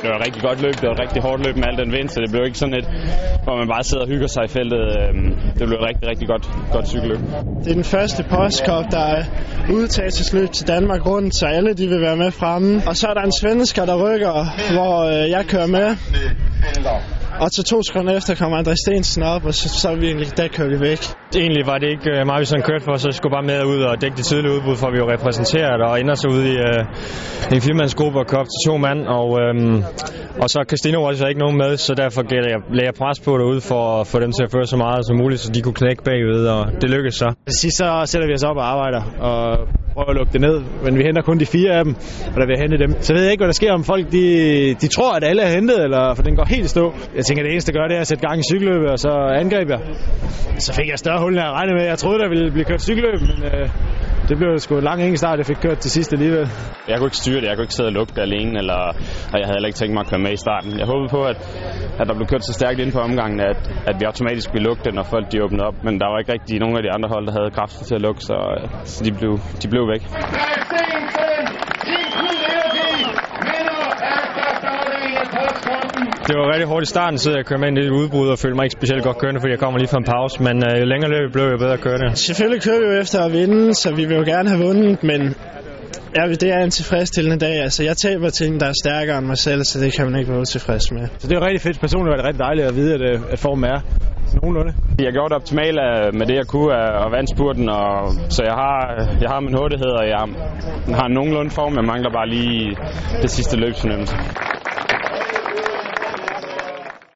Det var et rigtig godt løb. Det var et rigtig hårdt løb med al den vind, så det blev ikke sådan et, hvor man bare sidder og hygger sig i feltet. Øhm, det blev et rigtig, rigtig godt, godt cykelløb. Det er den første postkop, der er udtagelsesløb til Danmark rundt, så alle de vil være med fremme. Og så er der en svensker, der rykker, hvor øh, jeg kører med. Og så to sekunder efter kommer André Stensen op, og så, så er vi egentlig, der kører vi væk. Egentlig var det ikke øh, mig, vi sådan kørte for, så skulle bare med ud og dække det tidlige udbud, for vi var repræsenteret og ender så ud i øh, en firmandsgruppe og kører op til to mand. Og, øhm, og så Casino var så ikke nogen med, så derfor lagde jeg, lagde jeg pres på derude for at få dem til at føre så meget som muligt, så de kunne knække bagud, og det lykkedes så. Til sidst så sætter vi os op og arbejder, og prøver at lukke det ned, men vi henter kun de fire af dem, og der vil hente dem. Så ved jeg ikke, hvad der sker, om folk de, de tror, at alle er hentet, eller for den går helt i stå. Jeg tænker, det eneste, der gør, det er at sætte gang i cykelløbet, og så angreb jeg. Så fik jeg større hul, end jeg regnede med. Jeg troede, der ville blive kørt cykelløb, men øh, det blev sgu en lang ingen start, jeg fik kørt til sidst alligevel. Jeg kunne ikke styre det. Jeg kunne ikke sidde og lukke det alene, eller, og jeg havde heller ikke tænkt mig at køre med i starten. Jeg håbede på, at, at der blev kørt så stærkt ind på omgangen, at, at vi automatisk ville lukke det, når folk de åbnede op. Men der var ikke rigtig nogen af de andre hold, der havde kræfter til at lukke, så, så de, blev, de blev væk. Det var rigtig hårdt i starten, så jeg kørte med ind i det udbrud og følte mig ikke specielt godt kørende, fordi jeg kommer lige fra en pause. Men øh, jo længere løbet blev, jo bedre kørende. Selvfølgelig kører vi jo efter at vinde, så vi vil jo gerne have vundet, men ja, det er en tilfredsstillende dag. Altså, jeg taber til en, der er stærkere end mig selv, så det kan man ikke være utilfreds med. Så det er rigtig fedt. Personligt var det rigtig dejligt at vide, at, øh, at formen er nogenlunde. Jeg gjorde det optimalt med det, jeg kunne og vandt spurten, og, så jeg har, jeg har min hurtighed, og jeg har nogenlunde form. Jeg mangler bare lige det sidste løbsfornemmelse.